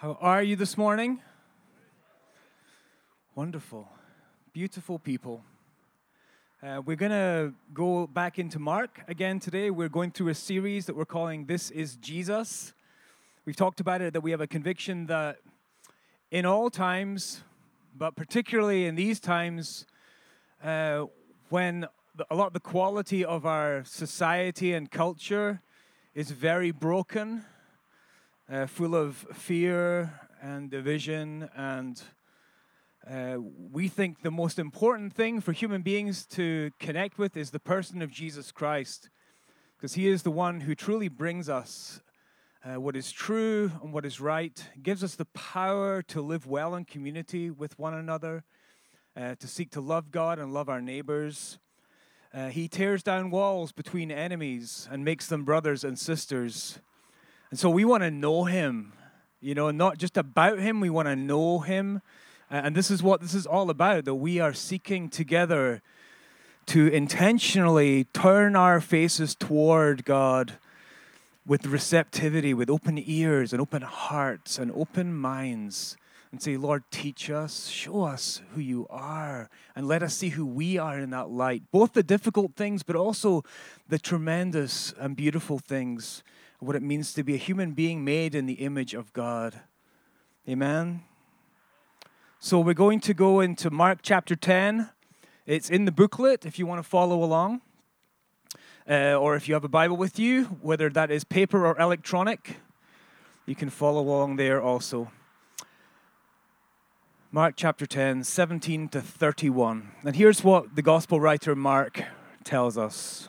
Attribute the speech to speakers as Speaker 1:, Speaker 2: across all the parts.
Speaker 1: How are you this morning? Wonderful. Beautiful people. Uh, we're going to go back into Mark again today. We're going through a series that we're calling This is Jesus. We've talked about it that we have a conviction that in all times, but particularly in these times, uh, when a lot of the quality of our society and culture is very broken uh, full of fear and division. And uh, we think the most important thing for human beings to connect with is the person of Jesus Christ, because he is the one who truly brings us uh, what is true and what is right, gives us the power to live well in community with one another, uh, to seek to love God and love our neighbors. Uh, he tears down walls between enemies and makes them brothers and sisters. And so we want to know him, you know, not just about him, we want to know him. And this is what this is all about that we are seeking together to intentionally turn our faces toward God with receptivity, with open ears and open hearts and open minds. And say, Lord, teach us, show us who you are, and let us see who we are in that light. Both the difficult things, but also the tremendous and beautiful things what it means to be a human being made in the image of God. Amen. So we're going to go into Mark chapter 10. It's in the booklet if you want to follow along. Uh, or if you have a Bible with you, whether that is paper or electronic, you can follow along there also. Mark chapter 10, 17 to 31. And here's what the gospel writer Mark tells us.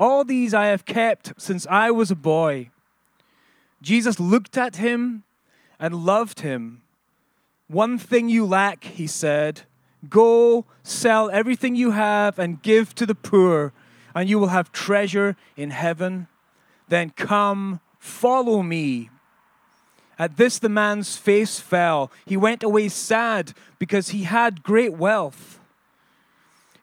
Speaker 1: all these I have kept since I was a boy. Jesus looked at him and loved him. One thing you lack, he said. Go sell everything you have and give to the poor, and you will have treasure in heaven. Then come, follow me. At this, the man's face fell. He went away sad because he had great wealth.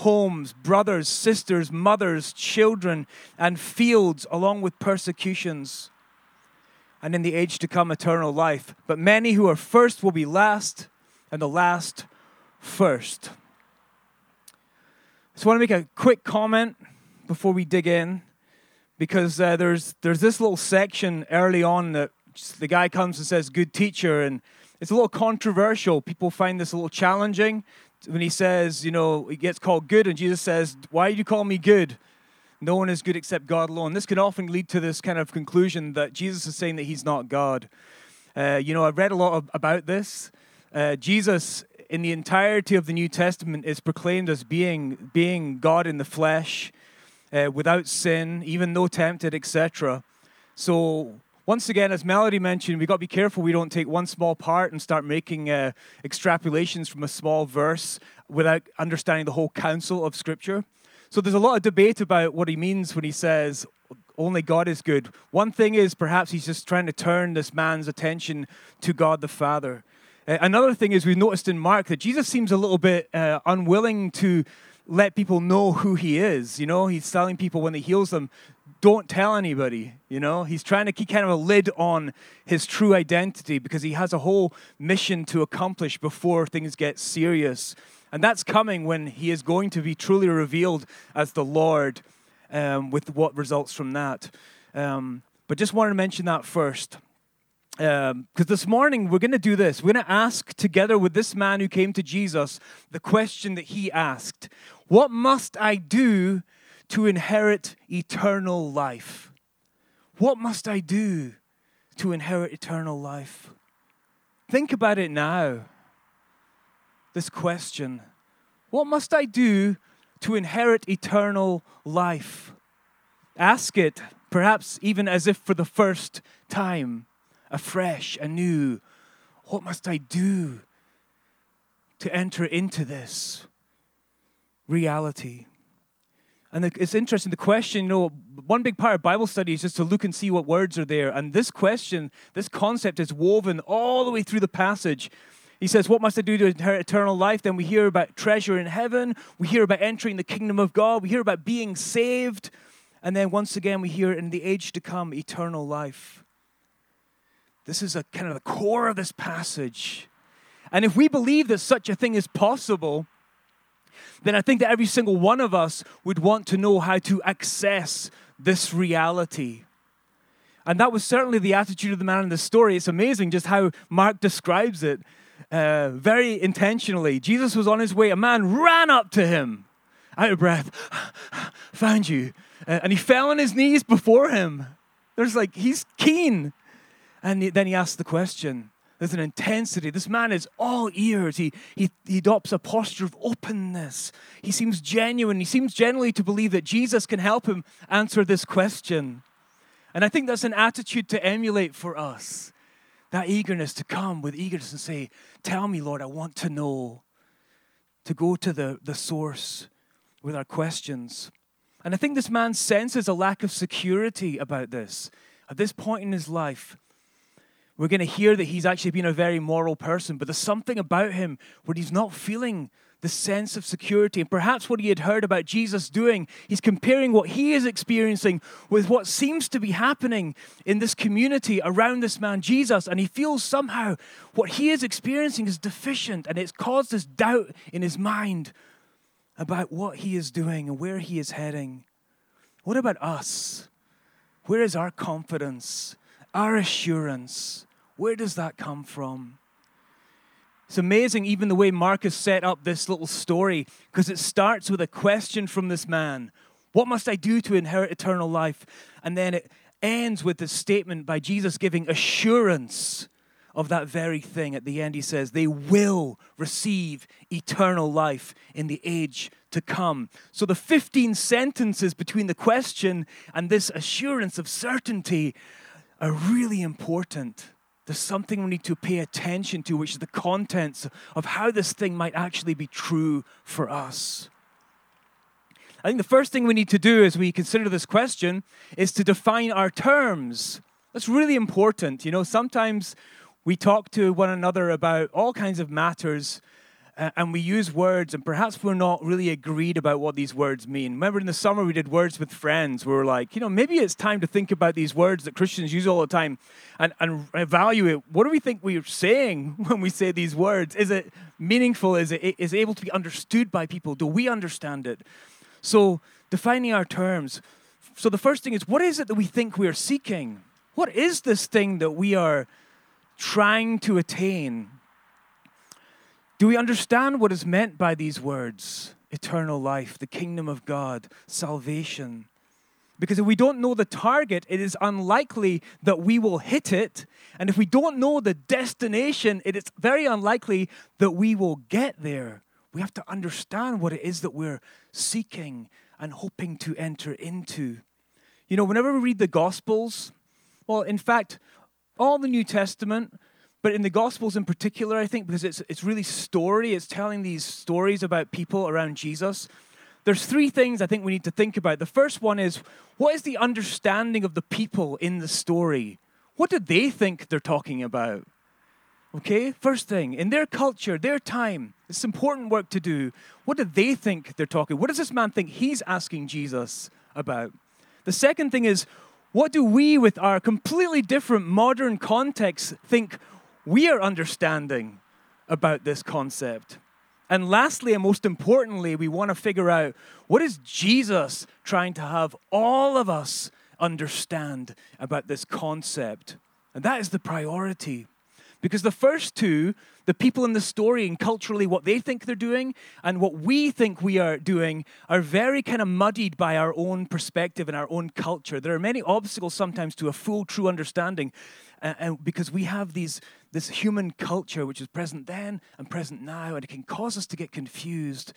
Speaker 1: homes, brothers, sisters, mothers, children, and fields along with persecutions. And in the age to come, eternal life. But many who are first will be last, and the last first. So I want to make a quick comment before we dig in, because uh, there's there's this little section early on that the guy comes and says, "Good teacher," and it's a little controversial. People find this a little challenging when he says, you know, he gets called good, and Jesus says, "Why do you call me good?" No one is good except God alone. This can often lead to this kind of conclusion that Jesus is saying that he's not God. Uh, you know, I've read a lot of, about this. Uh, Jesus, in the entirety of the New Testament, is proclaimed as being being God in the flesh uh, without sin, even though tempted, etc. So, once again, as Melody mentioned, we've got to be careful we don't take one small part and start making uh, extrapolations from a small verse without understanding the whole counsel of Scripture. So, there's a lot of debate about what he means when he says, only God is good. One thing is perhaps he's just trying to turn this man's attention to God the Father. Uh, another thing is we've noticed in Mark that Jesus seems a little bit uh, unwilling to let people know who he is. You know, he's telling people when he heals them, don't tell anybody. You know, he's trying to keep kind of a lid on his true identity because he has a whole mission to accomplish before things get serious. And that's coming when he is going to be truly revealed as the Lord um, with what results from that. Um, but just wanted to mention that first. Because um, this morning we're going to do this. We're going to ask together with this man who came to Jesus the question that he asked What must I do to inherit eternal life? What must I do to inherit eternal life? Think about it now. This question What must I do to inherit eternal life? Ask it, perhaps even as if for the first time, afresh, anew. What must I do to enter into this reality? And it's interesting, the question, you know, one big part of Bible study is just to look and see what words are there. And this question, this concept is woven all the way through the passage. He says, What must I do to inherit eternal life? Then we hear about treasure in heaven. We hear about entering the kingdom of God. We hear about being saved. And then once again, we hear in the age to come, eternal life. This is a kind of the core of this passage. And if we believe that such a thing is possible, then I think that every single one of us would want to know how to access this reality. And that was certainly the attitude of the man in the story. It's amazing just how Mark describes it uh, very intentionally. Jesus was on his way, a man ran up to him, out of breath, found you. Uh, and he fell on his knees before him. There's like, he's keen. And then he asked the question there's an intensity. This man is all ears. He, he, he adopts a posture of openness. He seems genuine. He seems genuinely to believe that Jesus can help him answer this question. And I think that's an attitude to emulate for us. That eagerness to come with eagerness and say, Tell me, Lord, I want to know. To go to the, the source with our questions. And I think this man senses a lack of security about this. At this point in his life, we're going to hear that he's actually been a very moral person, but there's something about him where he's not feeling the sense of security. And perhaps what he had heard about Jesus doing, he's comparing what he is experiencing with what seems to be happening in this community around this man, Jesus. And he feels somehow what he is experiencing is deficient, and it's caused this doubt in his mind about what he is doing and where he is heading. What about us? Where is our confidence, our assurance? Where does that come from? It's amazing, even the way Marcus set up this little story, because it starts with a question from this man What must I do to inherit eternal life? And then it ends with a statement by Jesus giving assurance of that very thing. At the end, he says, They will receive eternal life in the age to come. So the 15 sentences between the question and this assurance of certainty are really important there's something we need to pay attention to, which is the contents of how this thing might actually be true for us. I think the first thing we need to do as we consider this question is to define our terms. That's really important. You know, sometimes we talk to one another about all kinds of matters and we use words, and perhaps we're not really agreed about what these words mean. Remember in the summer we did words with friends. We were like, you know, maybe it's time to think about these words that Christians use all the time and, and evaluate what do we think we're saying when we say these words? Is it meaningful? Is it, is it able to be understood by people? Do we understand it? So, defining our terms. So, the first thing is what is it that we think we are seeking? What is this thing that we are trying to attain? Do we understand what is meant by these words? Eternal life, the kingdom of God, salvation. Because if we don't know the target, it is unlikely that we will hit it. And if we don't know the destination, it is very unlikely that we will get there. We have to understand what it is that we're seeking and hoping to enter into. You know, whenever we read the Gospels, well, in fact, all the New Testament, but in the Gospels in particular, I think, because it's, it's really story, it's telling these stories about people around Jesus. There's three things I think we need to think about. The first one is what is the understanding of the people in the story? What do they think they're talking about? Okay, first thing, in their culture, their time, it's important work to do. What do they think they're talking? What does this man think he's asking Jesus about? The second thing is, what do we, with our completely different modern context, think we are understanding about this concept? And lastly, and most importantly, we want to figure out what is Jesus trying to have all of us understand about this concept? And that is the priority. Because the first two, the people in the story and culturally what they think they're doing and what we think we are doing, are very kind of muddied by our own perspective and our own culture. There are many obstacles sometimes to a full, true understanding. And, and because we have these, this human culture which is present then and present now, and it can cause us to get confused.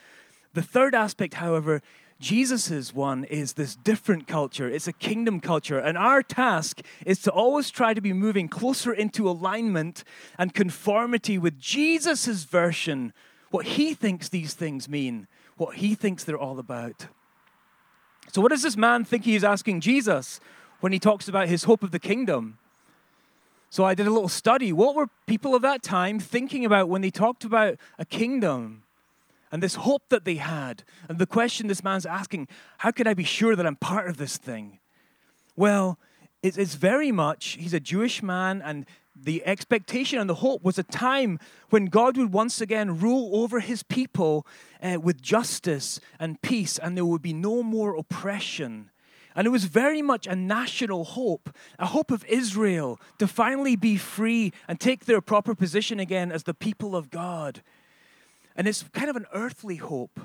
Speaker 1: The third aspect, however, Jesus's one is this different culture. It's a kingdom culture. And our task is to always try to be moving closer into alignment and conformity with Jesus's version, what he thinks these things mean, what he thinks they're all about. So, what does this man think he's asking Jesus when he talks about his hope of the kingdom? So, I did a little study. What were people of that time thinking about when they talked about a kingdom? and this hope that they had. And the question this man's asking how could I be sure that I'm part of this thing? Well, it's very much, he's a Jewish man, and the expectation and the hope was a time when God would once again rule over his people uh, with justice and peace, and there would be no more oppression. And it was very much a national hope, a hope of Israel to finally be free and take their proper position again as the people of God. And it's kind of an earthly hope.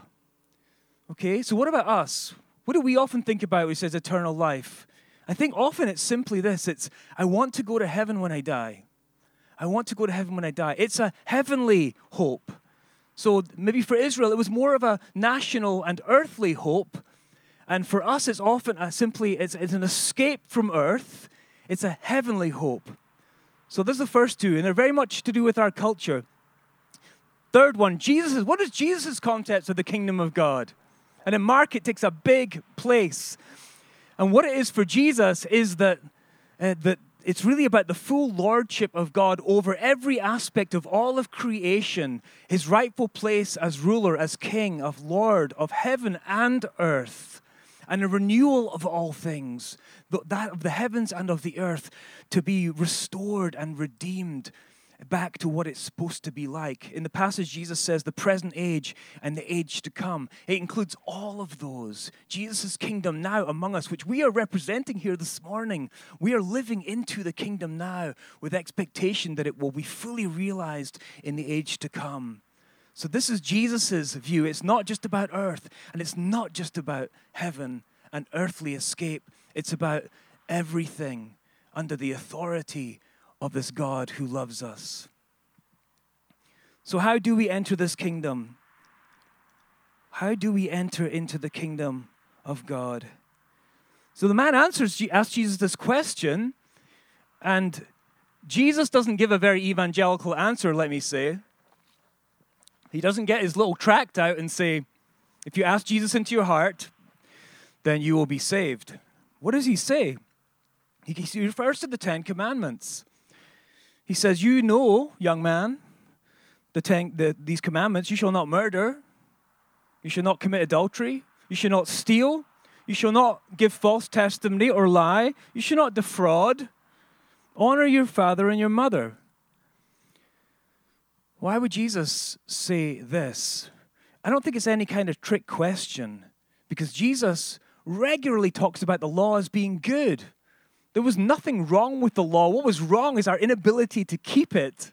Speaker 1: Okay, so what about us? What do we often think about when it says eternal life? I think often it's simply this it's, I want to go to heaven when I die. I want to go to heaven when I die. It's a heavenly hope. So maybe for Israel, it was more of a national and earthly hope. And for us, it's often a simply it's, it's an escape from earth. It's a heavenly hope. So there's the first two, and they're very much to do with our culture. Third one, Jesus. What is Jesus' concept of the kingdom of God? And in Mark, it takes a big place. And what it is for Jesus is that, uh, that it's really about the full lordship of God over every aspect of all of creation, his rightful place as ruler, as king, of Lord, of heaven and earth, and a renewal of all things, that of the heavens and of the earth, to be restored and redeemed back to what it's supposed to be like. In the passage, Jesus says the present age and the age to come. It includes all of those. Jesus' kingdom now among us, which we are representing here this morning. We are living into the kingdom now with expectation that it will be fully realized in the age to come. So, this is Jesus' view. It's not just about earth, and it's not just about heaven and earthly escape. It's about everything under the authority of this God who loves us. So, how do we enter this kingdom? How do we enter into the kingdom of God? So the man answers, asks Jesus this question, and Jesus doesn't give a very evangelical answer, let me say. He doesn't get his little tract out and say, if you ask Jesus into your heart, then you will be saved. What does he say? He refers to the Ten Commandments. He says, You know, young man, the ten, the, these commandments you shall not murder, you shall not commit adultery, you shall not steal, you shall not give false testimony or lie, you shall not defraud, honor your father and your mother. Why would Jesus say this? I don't think it's any kind of trick question because Jesus regularly talks about the law as being good. There was nothing wrong with the law. What was wrong is our inability to keep it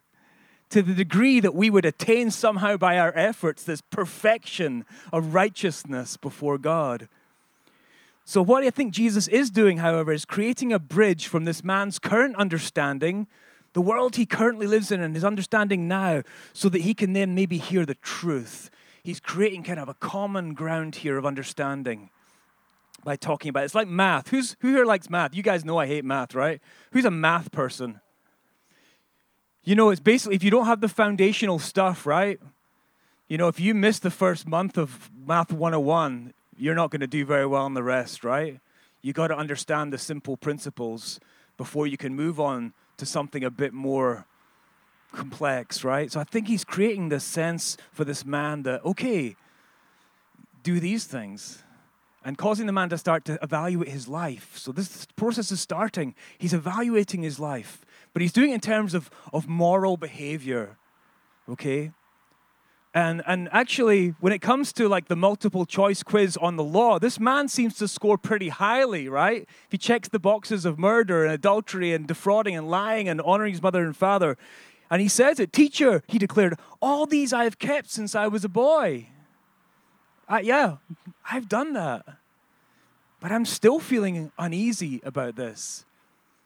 Speaker 1: to the degree that we would attain somehow by our efforts this perfection of righteousness before God. So, what I think Jesus is doing, however, is creating a bridge from this man's current understanding, the world he currently lives in, and his understanding now, so that he can then maybe hear the truth. He's creating kind of a common ground here of understanding by talking about it. It's like math. Who's, who here likes math? You guys know I hate math, right? Who's a math person? You know, it's basically if you don't have the foundational stuff, right? You know, if you miss the first month of Math 101, you're not going to do very well in the rest, right? You got to understand the simple principles before you can move on to something a bit more complex, right? So I think he's creating this sense for this man that, okay, do these things and causing the man to start to evaluate his life. So this process is starting. He's evaluating his life, but he's doing it in terms of, of moral behavior, okay? And, and actually, when it comes to like the multiple choice quiz on the law, this man seems to score pretty highly, right? If he checks the boxes of murder and adultery and defrauding and lying and honoring his mother and father, and he says it, Teacher, he declared, all these I have kept since I was a boy. Uh, yeah, I've done that. But I'm still feeling uneasy about this.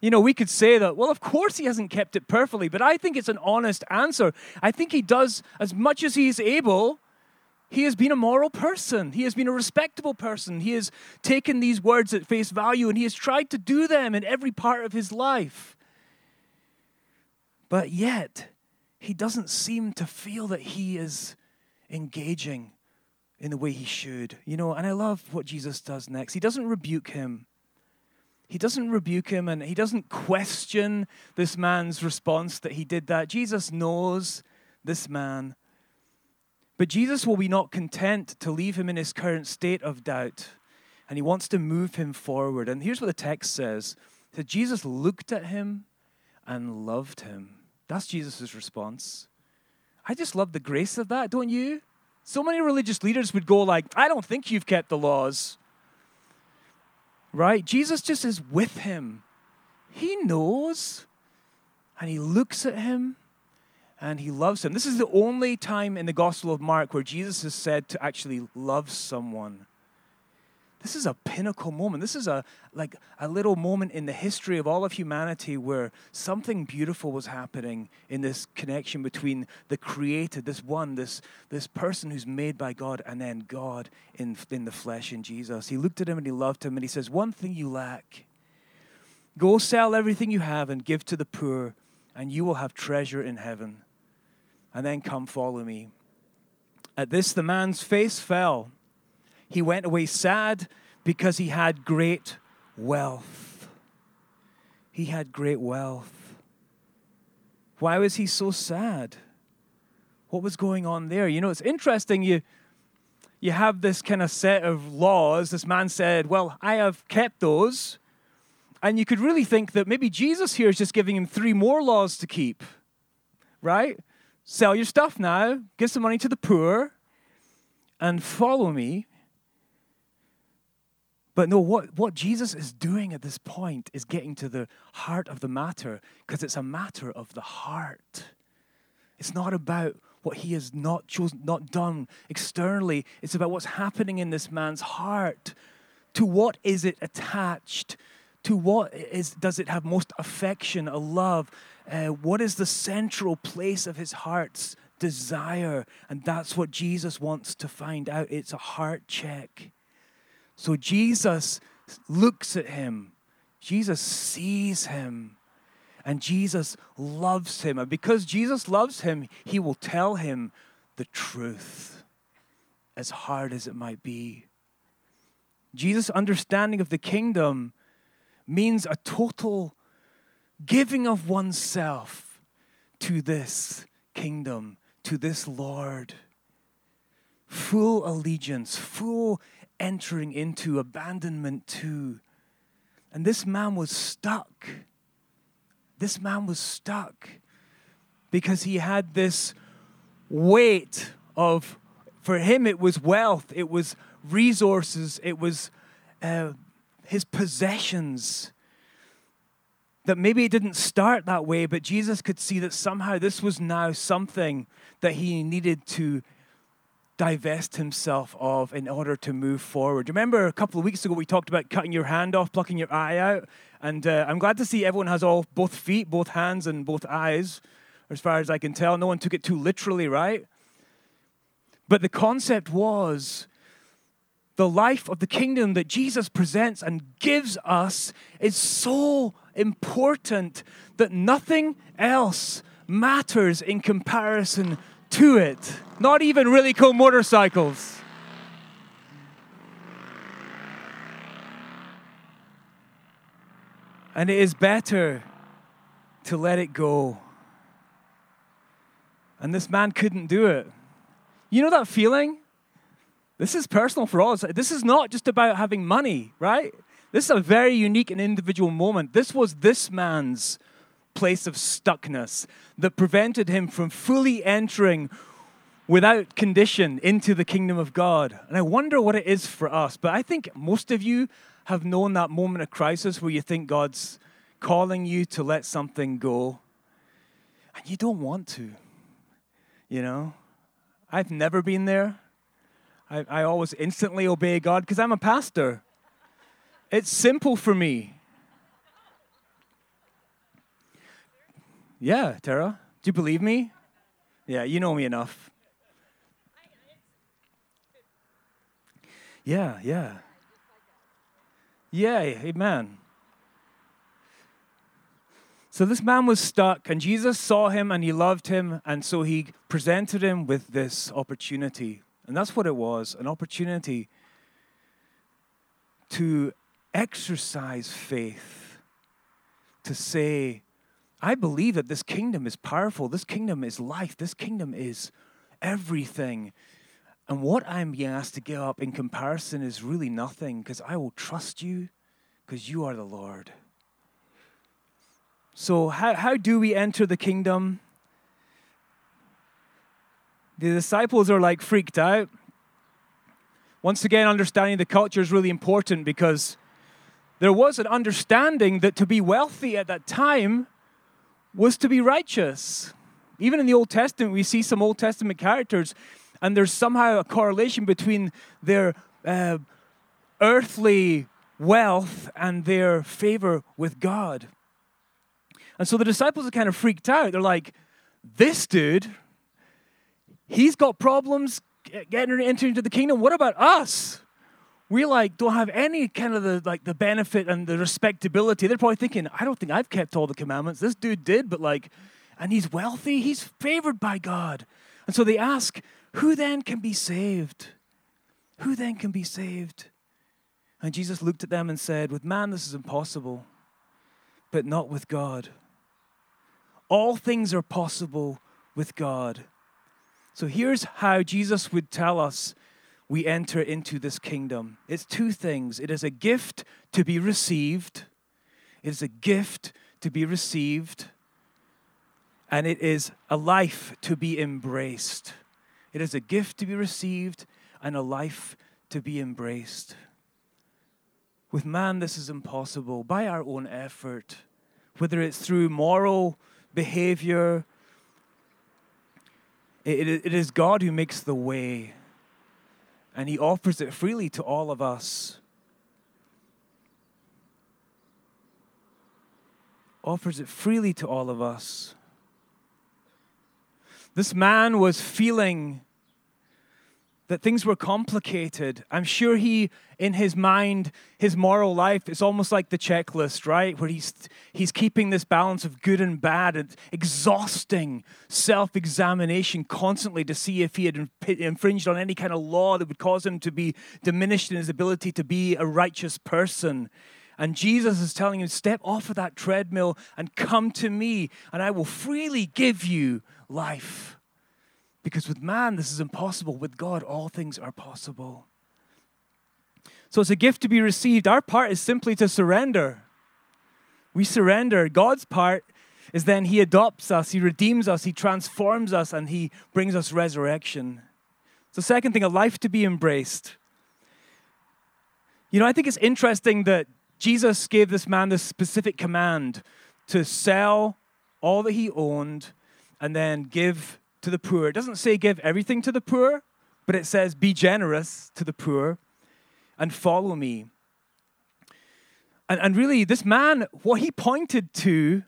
Speaker 1: You know, we could say that, well, of course he hasn't kept it perfectly, but I think it's an honest answer. I think he does as much as he is able. He has been a moral person. He has been a respectable person. He has taken these words at face value and he has tried to do them in every part of his life. But yet, he doesn't seem to feel that he is engaging in the way he should. You know, and I love what Jesus does next. He doesn't rebuke him, he doesn't rebuke him and he doesn't question this man's response that he did that. Jesus knows this man. But Jesus will be not content to leave him in his current state of doubt, and he wants to move him forward. And here's what the text says that Jesus looked at him and loved him. That's Jesus' response. I just love the grace of that, don't you? So many religious leaders would go like, I don't think you've kept the laws right? Jesus just is with him. He knows, and he looks at him, and he loves him. This is the only time in the Gospel of Mark where Jesus is said to actually love someone. This is a pinnacle moment. This is a like a little moment in the history of all of humanity where something beautiful was happening in this connection between the created, this one, this this person who's made by God, and then God in, in the flesh in Jesus. He looked at him and he loved him and he says, One thing you lack. Go sell everything you have and give to the poor, and you will have treasure in heaven. And then come follow me. At this the man's face fell he went away sad because he had great wealth. He had great wealth. Why was he so sad? What was going on there? You know, it's interesting. You, you have this kind of set of laws. This man said, Well, I have kept those. And you could really think that maybe Jesus here is just giving him three more laws to keep, right? Sell your stuff now, give some money to the poor, and follow me. But no, what, what Jesus is doing at this point is getting to the heart of the matter because it's a matter of the heart. It's not about what he has not chosen, not done externally. It's about what's happening in this man's heart. To what is it attached? To what is does it have most affection, a love? Uh, what is the central place of his heart's desire? And that's what Jesus wants to find out. It's a heart check. So Jesus looks at him, Jesus sees him, and Jesus loves him. And because Jesus loves him, he will tell him the truth, as hard as it might be. Jesus' understanding of the kingdom means a total giving of oneself to this kingdom, to this Lord. Full allegiance, full entering into abandonment too. And this man was stuck. This man was stuck because he had this weight of, for him, it was wealth, it was resources, it was uh, his possessions. That maybe it didn't start that way, but Jesus could see that somehow this was now something that he needed to divest himself of in order to move forward. Remember a couple of weeks ago we talked about cutting your hand off, plucking your eye out, and uh, I'm glad to see everyone has all both feet, both hands, and both eyes. As far as I can tell, no one took it too literally, right? But the concept was the life of the kingdom that Jesus presents and gives us is so important that nothing else matters in comparison to it. Not even really cool motorcycles. And it is better to let it go. And this man couldn't do it. You know that feeling? This is personal for us. This is not just about having money, right? This is a very unique and individual moment. This was this man's place of stuckness that prevented him from fully entering without condition into the kingdom of God. And I wonder what it is for us. But I think most of you have known that moment of crisis where you think God's calling you to let something go and you don't want to. You know? I've never been there. I, I always instantly obey God because I'm a pastor. It's simple for me. Yeah, Tara. Do you believe me? Yeah, you know me enough. Yeah, yeah. Yeah, amen. So this man was stuck, and Jesus saw him and he loved him, and so he presented him with this opportunity. And that's what it was an opportunity to exercise faith, to say, I believe that this kingdom is powerful, this kingdom is life, this kingdom is everything. And what I'm being asked to give up in comparison is really nothing because I will trust you because you are the Lord. So, how, how do we enter the kingdom? The disciples are like freaked out. Once again, understanding the culture is really important because there was an understanding that to be wealthy at that time was to be righteous. Even in the Old Testament, we see some Old Testament characters, and there's somehow a correlation between their uh, earthly wealth and their favor with God. And so the disciples are kind of freaked out. They're like, this dude, he's got problems getting into the kingdom. What about us? We like don't have any kind of the like the benefit and the respectability. They're probably thinking, I don't think I've kept all the commandments. This dude did, but like, and he's wealthy, he's favored by God. And so they ask, who then can be saved? Who then can be saved? And Jesus looked at them and said, With man this is impossible, but not with God. All things are possible with God. So here's how Jesus would tell us we enter into this kingdom it's two things it is a gift to be received, it is a gift to be received, and it is a life to be embraced. It is a gift to be received and a life to be embraced. With man, this is impossible by our own effort, whether it's through moral behavior. It, it, is God who makes the way, and He offers it freely to all of us. Offers it freely to all of us. This man was feeling that things were complicated. I'm sure he, in his mind, his moral life is almost like the checklist, right? Where he's, he's keeping this balance of good and bad and exhausting self examination constantly to see if he had infringed on any kind of law that would cause him to be diminished in his ability to be a righteous person. And Jesus is telling him, Step off of that treadmill and come to me, and I will freely give you life. Because with man, this is impossible. With God, all things are possible. So it's a gift to be received. Our part is simply to surrender. We surrender. God's part is then He adopts us, He redeems us, He transforms us, and He brings us resurrection. So, second thing, a life to be embraced. You know, I think it's interesting that Jesus gave this man this specific command to sell all that he owned and then give to the poor. It doesn't say give everything to the poor, but it says be generous to the poor and follow me. And, and really, this man, what he pointed to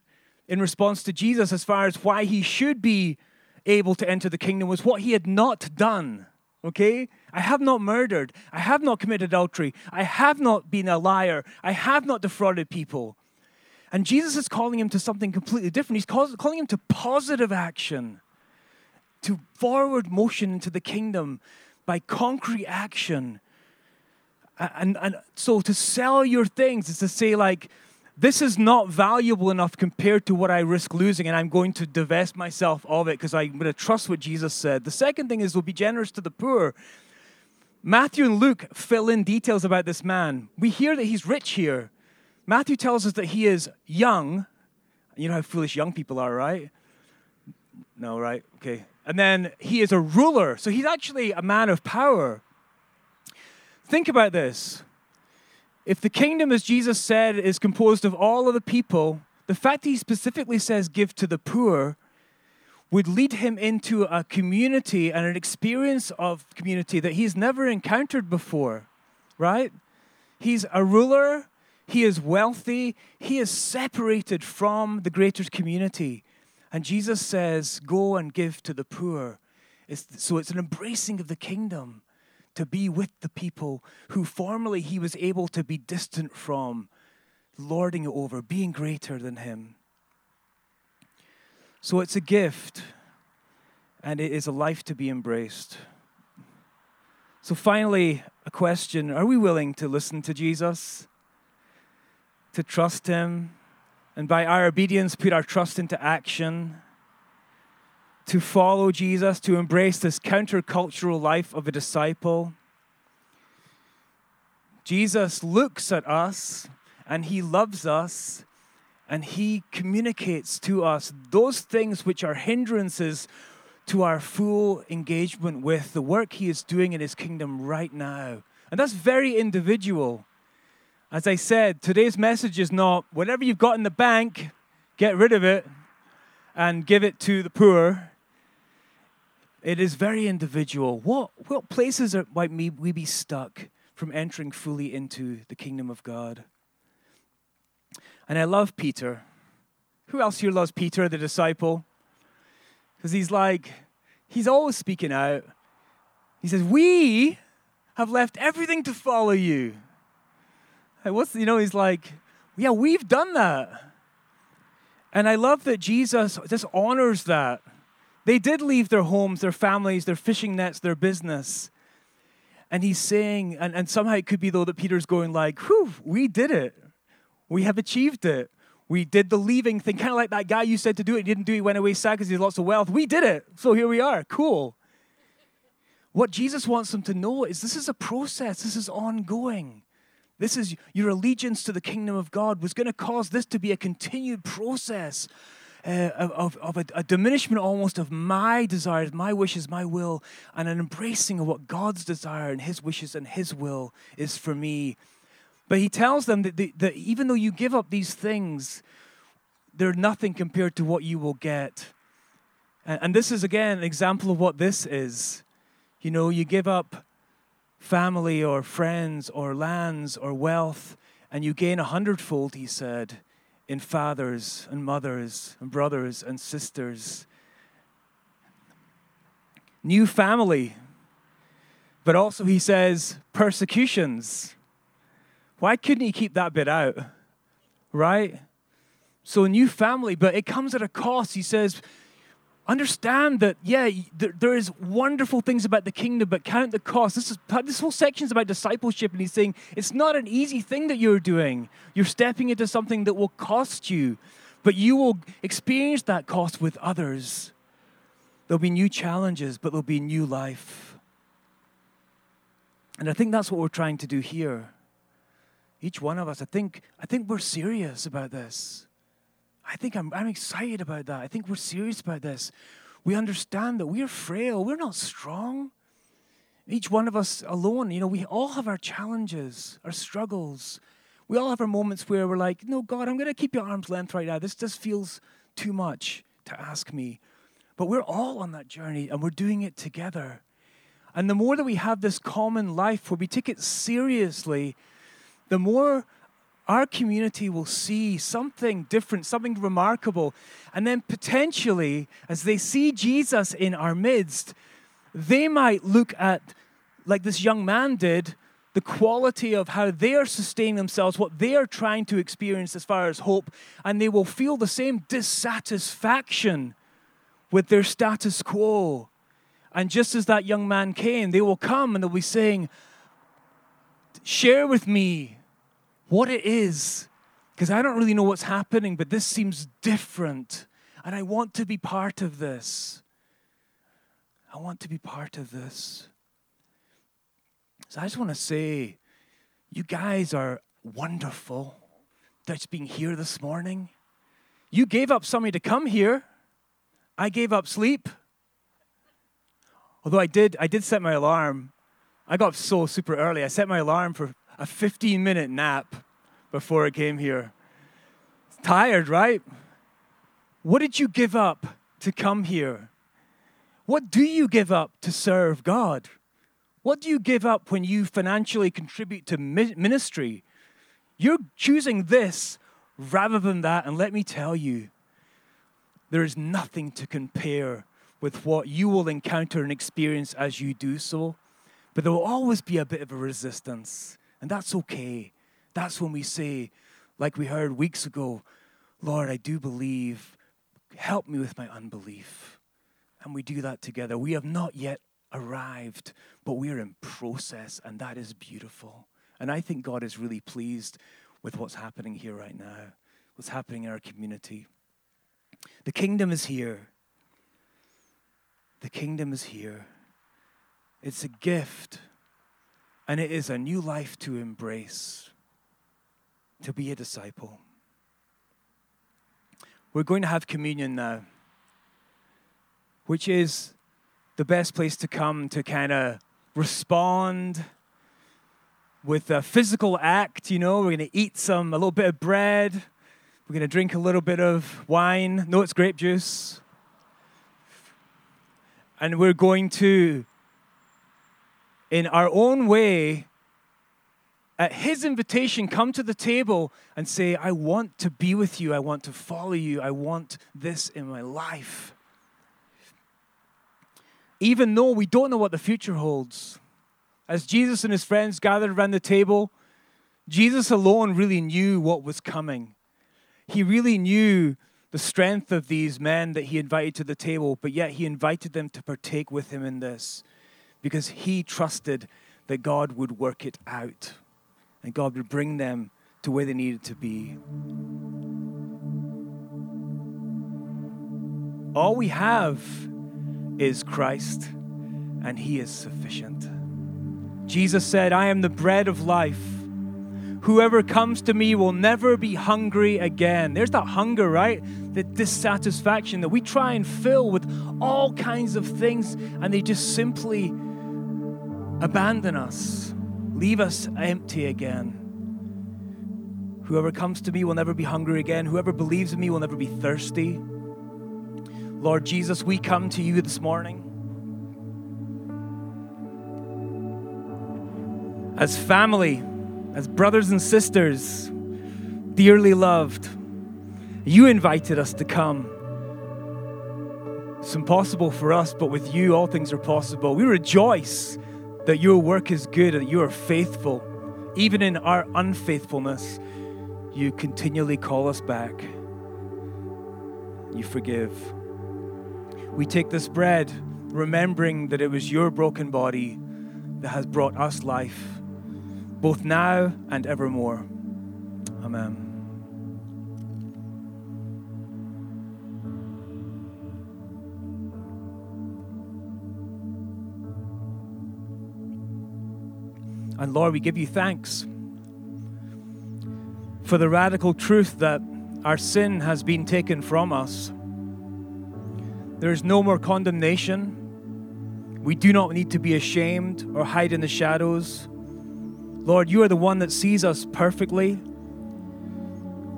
Speaker 1: in response to Jesus as far as why he should be able to enter the kingdom was what he had not done. Okay? I have not murdered. I have not committed adultery. I have not been a liar. I have not defrauded people. And Jesus is calling him to something completely different. He's calling him to positive action, to forward motion into the kingdom by concrete action. And, and so to sell your things is to say, like, this is not valuable enough compared to what I risk losing, and I'm going to divest myself of it because I'm going to trust what Jesus said. The second thing is, we'll be generous to the poor. Matthew and Luke fill in details about this man. We hear that he's rich here. Matthew tells us that he is young. You know how foolish young people are, right? No, right? Okay. And then he is a ruler. So he's actually a man of power. Think about this. If the kingdom, as Jesus said, is composed of all of the people, the fact he specifically says give to the poor would lead him into a community and an experience of community that he's never encountered before, right? He's a ruler, he is wealthy, he is separated from the greater community. And Jesus says, Go and give to the poor. It's, so it's an embracing of the kingdom to be with the people who formerly he was able to be distant from, lording it over, being greater than him. So it's a gift, and it is a life to be embraced. So, finally, a question Are we willing to listen to Jesus? To trust him? And by our obedience, put our trust into action? To follow Jesus, to embrace this countercultural life of a disciple? Jesus looks at us and he loves us and he communicates to us those things which are hindrances to our full engagement with the work he is doing in his kingdom right now. And that's very individual. As I said, today's message is not whatever you've got in the bank, get rid of it and give it to the poor. It is very individual. What, what places are, might we be stuck from entering fully into the kingdom of God? And I love Peter. Who else here loves Peter, the disciple? Because he's like, he's always speaking out. He says, We have left everything to follow you. Like, what's, you know, he's like, Yeah, we've done that. And I love that Jesus just honors that. They did leave their homes, their families, their fishing nets, their business. And he's saying, and, and somehow it could be though that Peter's going like, whew, we did it. We have achieved it. We did the leaving thing, kind of like that guy you said to do it. He didn't do it, he went away sad because he had lots of wealth. We did it. So here we are. Cool. What Jesus wants them to know is this is a process, this is ongoing. This is your allegiance to the kingdom of God was going to cause this to be a continued process uh, of, of a, a, diminishment almost of my desires, my wishes, my will, and an embracing of what God's desire and His wishes and His will is for me but he tells them that, the, that even though you give up these things, they're nothing compared to what you will get. And, and this is, again, an example of what this is. You know, you give up family or friends or lands or wealth, and you gain a hundredfold, he said, in fathers and mothers and brothers and sisters. New family, but also, he says, persecutions why couldn't he keep that bit out? Right? So, a new family, but it comes at a cost. He says, understand that, yeah, there, there is wonderful things about the kingdom, but count the cost. This, is, this whole section is about discipleship, and he's saying it's not an easy thing that you're doing. You're stepping into something that will cost you, but you will experience that cost with others. There'll be new challenges, but there'll be new life. And I think that's what we're trying to do here each one of us, I think, I think we're serious about this. I think I'm, I'm excited about that. I think we're serious about this. We understand that we are frail, we're not strong. Each one of us alone, you know, we all have our challenges, our struggles. We all have our moments where we're like, no, God, I'm going to keep your arm's length right now. This just feels too much to ask me. But we're all on that journey and we're doing it together. And the more that we have this common life where we take it seriously, the more our community will see something different, something remarkable. And then potentially, as they see Jesus in our midst, they might look at, like this young man did, the quality of how they are sustaining themselves, what they are trying to experience as far as hope, and they will feel the same dissatisfaction with their status quo. And just as that young man came, they will come and they'll be saying, Share with me what it is Because I don't really know what's happening, but this seems different. And I want to be part of this. I want to be part of this. So I just want to say, you guys are wonderful that's being here this morning. You gave up something to come here. I gave up sleep. Although I did, I did set my alarm. I got up so super early. I set my alarm for a 15 minute nap before I came here. Tired, right? What did you give up to come here? What do you give up to serve God? What do you give up when you financially contribute to ministry? You're choosing this rather than that. And let me tell you, there is nothing to compare with what you will encounter and experience as you do so. But there will always be a bit of a resistance, and that's okay. That's when we say, like we heard weeks ago, Lord, I do believe. Help me with my unbelief. And we do that together. We have not yet arrived, but we are in process, and that is beautiful. And I think God is really pleased with what's happening here right now, what's happening in our community. The kingdom is here. The kingdom is here. It's a gift, and it is a new life to embrace, to be a disciple. We're going to have communion now, which is the best place to come to kind of respond with a physical act. You know, we're going to eat some, a little bit of bread. We're going to drink a little bit of wine. No, it's grape juice. And we're going to, in our own way, at his invitation, come to the table and say, I want to be with you. I want to follow you. I want this in my life. Even though we don't know what the future holds. As Jesus and his friends gathered around the table, Jesus alone really knew what was coming. He really knew the strength of these men that he invited to the table, but yet he invited them to partake with him in this because he trusted that God would work it out and God would bring them to where they needed to be. All we have is Christ, and He is sufficient. Jesus said, I am the bread of life. Whoever comes to me will never be hungry again. There's that hunger, right? The dissatisfaction that we try and fill with all kinds of things, and they just simply abandon us leave us empty again. Whoever comes to me will never be hungry again. Whoever believes in me will never be thirsty. Lord Jesus, we come to you this morning. As family, as brothers and sisters, dearly loved, you invited us to come. It's impossible for us, but with you, all things are possible. We rejoice that your work is good, that you are faithful. Even in our unfaithfulness, you continually call us back. You forgive. We take this bread, remembering that it was your broken body that has brought us life, both now and evermore. Amen. And Lord, we give you thanks for the radical truth that our sin has been taken from us. There is no more condemnation. We do not need to be ashamed or hide in the shadows. Lord, you are the one that sees us perfectly,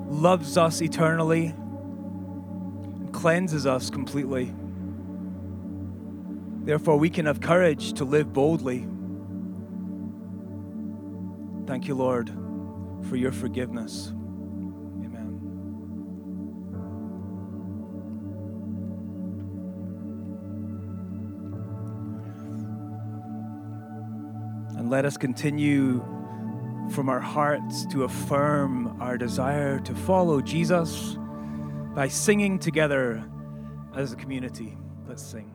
Speaker 1: loves us eternally, and cleanses us completely. Therefore, we can have courage to live boldly Thank you, Lord, for your forgiveness. Amen. And let us continue from our hearts to affirm our desire to follow Jesus by singing together as a community. Let's sing.